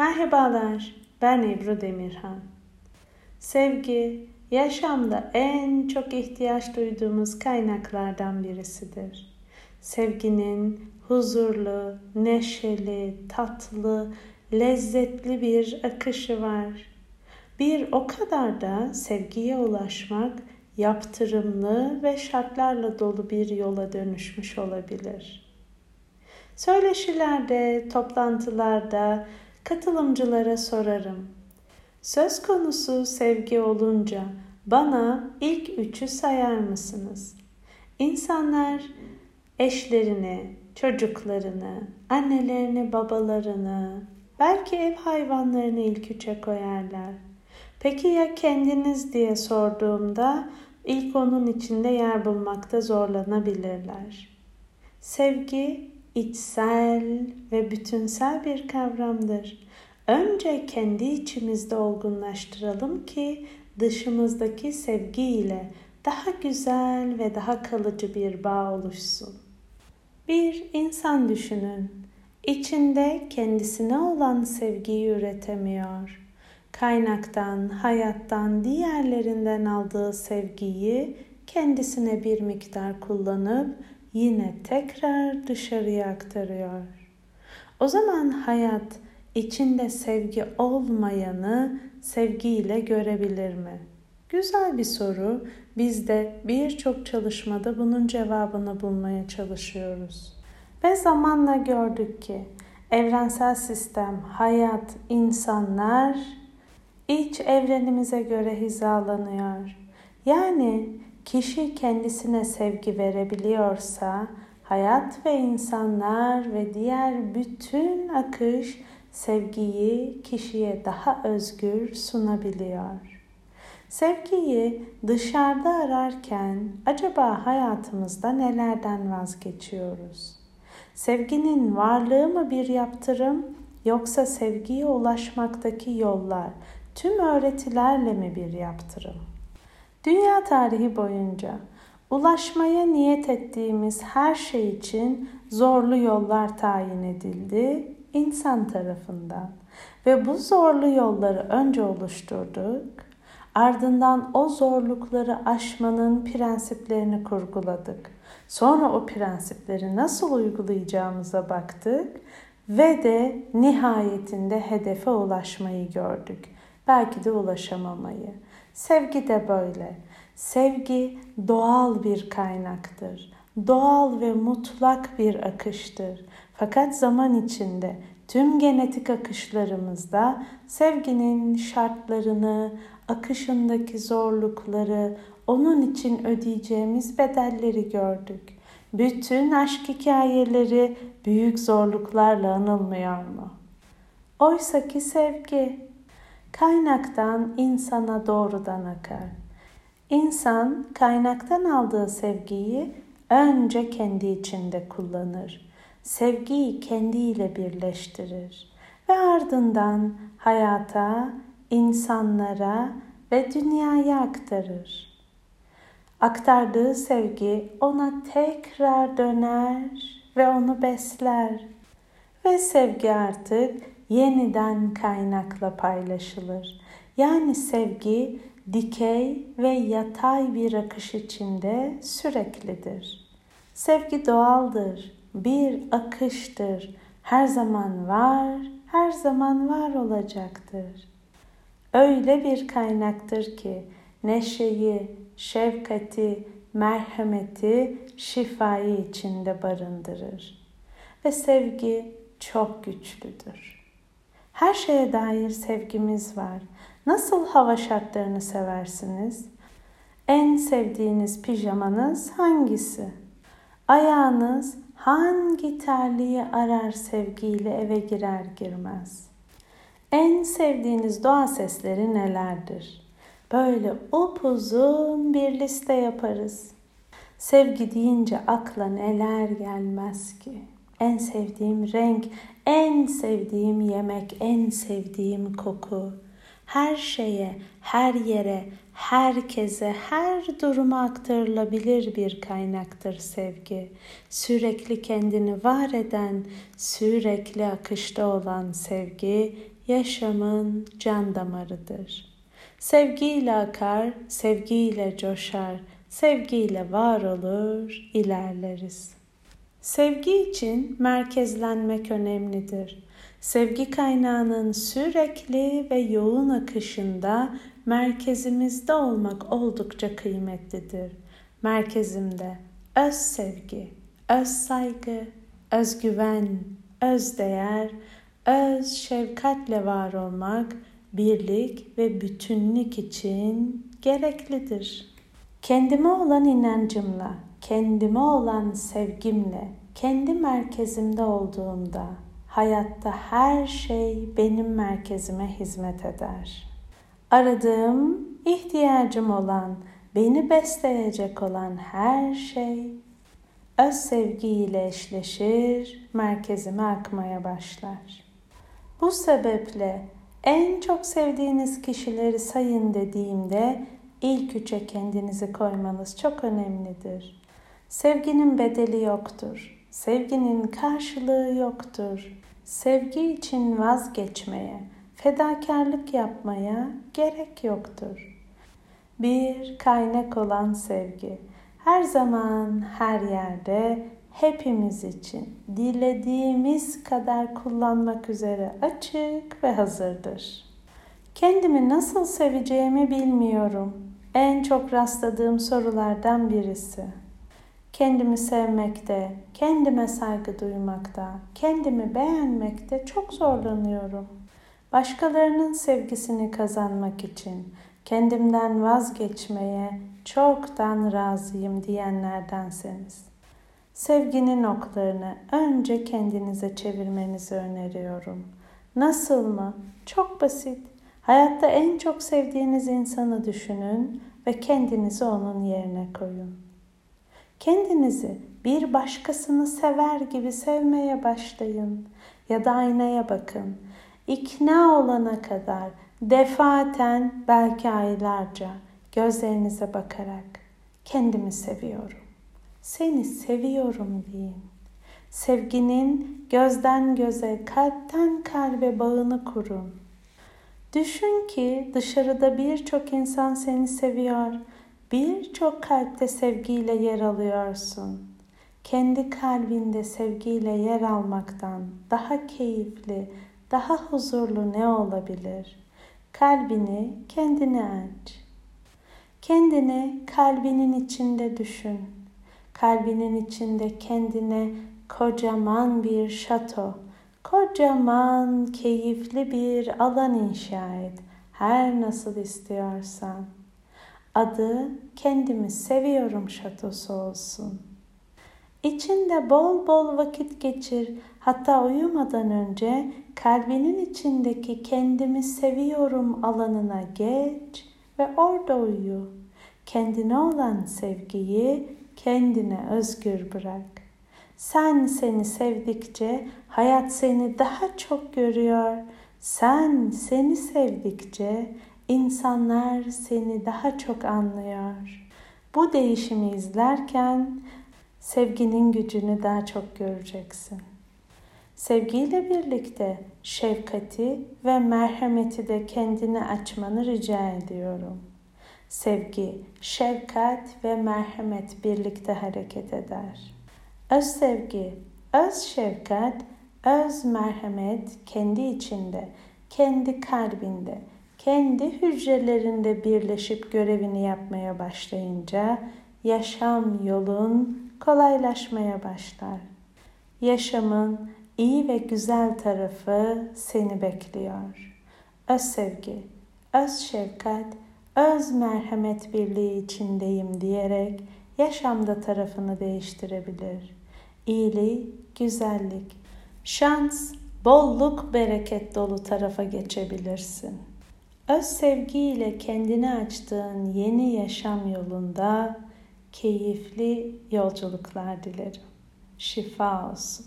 Merhabalar, ben Ebru Demirhan. Sevgi, yaşamda en çok ihtiyaç duyduğumuz kaynaklardan birisidir. Sevginin huzurlu, neşeli, tatlı, lezzetli bir akışı var. Bir o kadar da sevgiye ulaşmak yaptırımlı ve şartlarla dolu bir yola dönüşmüş olabilir. Söyleşilerde, toplantılarda katılımcılara sorarım. Söz konusu sevgi olunca bana ilk üçü sayar mısınız? İnsanlar eşlerini, çocuklarını, annelerini, babalarını, belki ev hayvanlarını ilk üçe koyarlar. Peki ya kendiniz diye sorduğumda ilk onun içinde yer bulmakta zorlanabilirler. Sevgi içsel ve bütünsel bir kavramdır. Önce kendi içimizde olgunlaştıralım ki dışımızdaki sevgi ile daha güzel ve daha kalıcı bir bağ oluşsun. Bir insan düşünün. İçinde kendisine olan sevgiyi üretemiyor. Kaynaktan, hayattan, diğerlerinden aldığı sevgiyi kendisine bir miktar kullanıp yine tekrar dışarıya aktarıyor. O zaman hayat içinde sevgi olmayanı sevgiyle görebilir mi? Güzel bir soru. Biz de birçok çalışmada bunun cevabını bulmaya çalışıyoruz. Ve zamanla gördük ki evrensel sistem, hayat, insanlar iç evrenimize göre hizalanıyor. Yani kişi kendisine sevgi verebiliyorsa hayat ve insanlar ve diğer bütün akış sevgiyi kişiye daha özgür sunabiliyor. Sevgiyi dışarıda ararken acaba hayatımızda nelerden vazgeçiyoruz? Sevginin varlığı mı bir yaptırım yoksa sevgiye ulaşmaktaki yollar tüm öğretilerle mi bir yaptırım? Dünya tarihi boyunca ulaşmaya niyet ettiğimiz her şey için zorlu yollar tayin edildi insan tarafından ve bu zorlu yolları önce oluşturduk, ardından o zorlukları aşmanın prensiplerini kurguladık. Sonra o prensipleri nasıl uygulayacağımıza baktık ve de nihayetinde hedefe ulaşmayı gördük. Belki de ulaşamamayı. Sevgi de böyle. Sevgi doğal bir kaynaktır. Doğal ve mutlak bir akıştır. Fakat zaman içinde tüm genetik akışlarımızda sevginin şartlarını, akışındaki zorlukları, onun için ödeyeceğimiz bedelleri gördük. Bütün aşk hikayeleri büyük zorluklarla anılmıyor mu? Oysa ki sevgi kaynaktan insana doğrudan akar. İnsan kaynaktan aldığı sevgiyi önce kendi içinde kullanır. Sevgiyi kendiyle birleştirir ve ardından hayata, insanlara ve dünyaya aktarır. Aktardığı sevgi ona tekrar döner ve onu besler ve sevgi artık yeniden kaynakla paylaşılır. Yani sevgi dikey ve yatay bir akış içinde süreklidir. Sevgi doğaldır, bir akıştır. Her zaman var, her zaman var olacaktır. Öyle bir kaynaktır ki neşeyi, şefkati, merhameti, şifayı içinde barındırır. Ve sevgi çok güçlüdür. Her şeye dair sevgimiz var. Nasıl hava şartlarını seversiniz? En sevdiğiniz pijamanız hangisi? Ayağınız hangi terliği arar sevgiyle eve girer girmez? En sevdiğiniz doğa sesleri nelerdir? Böyle upuzun bir liste yaparız. Sevgi deyince akla neler gelmez ki? En sevdiğim renk, en sevdiğim yemek, en sevdiğim koku her şeye, her yere, herkese, her duruma aktarılabilir bir kaynaktır sevgi. Sürekli kendini var eden, sürekli akışta olan sevgi yaşamın can damarıdır. Sevgiyle akar, sevgiyle coşar, sevgiyle var olur, ilerleriz. Sevgi için merkezlenmek önemlidir. Sevgi kaynağının sürekli ve yoğun akışında merkezimizde olmak oldukça kıymetlidir. Merkezimde öz sevgi, öz saygı, özgüven, öz değer, öz şefkatle var olmak birlik ve bütünlük için gereklidir. Kendime olan inancımla, kendime olan sevgimle, kendi merkezimde olduğumda hayatta her şey benim merkezime hizmet eder. Aradığım, ihtiyacım olan, beni besleyecek olan her şey öz sevgiyle eşleşir, merkezime akmaya başlar. Bu sebeple en çok sevdiğiniz kişileri sayın dediğimde ilk üçe kendinizi koymanız çok önemlidir. Sevginin bedeli yoktur. Sevginin karşılığı yoktur. Sevgi için vazgeçmeye, fedakarlık yapmaya gerek yoktur. Bir kaynak olan sevgi her zaman her yerde hepimiz için dilediğimiz kadar kullanmak üzere açık ve hazırdır. Kendimi nasıl seveceğimi bilmiyorum. En çok rastladığım sorulardan birisi. Kendimi sevmekte, kendime saygı duymakta, kendimi beğenmekte çok zorlanıyorum. Başkalarının sevgisini kazanmak için kendimden vazgeçmeye çoktan razıyım diyenlerdenseniz. Sevginin oklarını önce kendinize çevirmenizi öneriyorum. Nasıl mı? Çok basit. Hayatta en çok sevdiğiniz insanı düşünün ve kendinizi onun yerine koyun. Kendinizi bir başkasını sever gibi sevmeye başlayın ya da aynaya bakın. İkna olana kadar defaten belki aylarca gözlerinize bakarak kendimi seviyorum. Seni seviyorum deyin. Sevginin gözden göze, kalpten kalbe bağını kurun. Düşün ki dışarıda birçok insan seni seviyor. Birçok kalpte sevgiyle yer alıyorsun. Kendi kalbinde sevgiyle yer almaktan daha keyifli, daha huzurlu ne olabilir? Kalbini kendine aç. Kendini kalbinin içinde düşün. Kalbinin içinde kendine kocaman bir şato, kocaman keyifli bir alan inşa et. Her nasıl istiyorsan. Adı kendimi seviyorum şatosu olsun. İçinde bol bol vakit geçir. Hatta uyumadan önce kalbinin içindeki kendimi seviyorum alanına geç ve orada uyu. Kendine olan sevgiyi kendine özgür bırak. Sen seni sevdikçe hayat seni daha çok görüyor. Sen seni sevdikçe insanlar seni daha çok anlıyor. Bu değişimi izlerken sevginin gücünü daha çok göreceksin. Sevgiyle birlikte şefkati ve merhameti de kendine açmanı rica ediyorum. Sevgi, şefkat ve merhamet birlikte hareket eder. Öz sevgi, öz şefkat, öz merhamet kendi içinde, kendi kalbinde, kendi hücrelerinde birleşip görevini yapmaya başlayınca yaşam yolun kolaylaşmaya başlar. Yaşamın iyi ve güzel tarafı seni bekliyor. Öz sevgi, öz şefkat, öz merhamet birliği içindeyim diyerek yaşamda tarafını değiştirebilir. İyilik, güzellik, şans, bolluk, bereket dolu tarafa geçebilirsin. Öz sevgiyle kendini açtığın yeni yaşam yolunda keyifli yolculuklar dilerim. Şifa olsun.